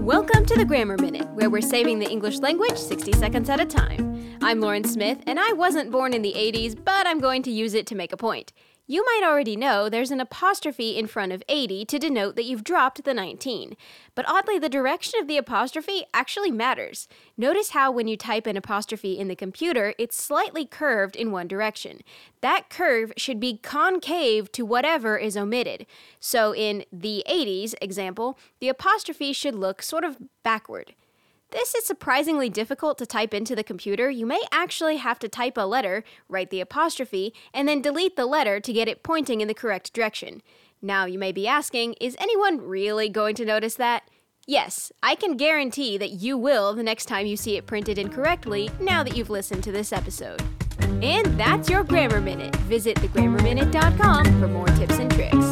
Welcome to the Grammar Minute, where we're saving the English language 60 seconds at a time. I'm Lauren Smith, and I wasn't born in the 80s, but I'm going to use it to make a point. You might already know there's an apostrophe in front of 80 to denote that you've dropped the 19. But oddly, the direction of the apostrophe actually matters. Notice how when you type an apostrophe in the computer, it's slightly curved in one direction. That curve should be concave to whatever is omitted. So in the 80s example, the apostrophe should look sort of backward. This is surprisingly difficult to type into the computer. You may actually have to type a letter, write the apostrophe, and then delete the letter to get it pointing in the correct direction. Now, you may be asking, is anyone really going to notice that? Yes, I can guarantee that you will the next time you see it printed incorrectly now that you've listened to this episode. And that's your Grammar Minute. Visit thegrammarminute.com for more tips and tricks.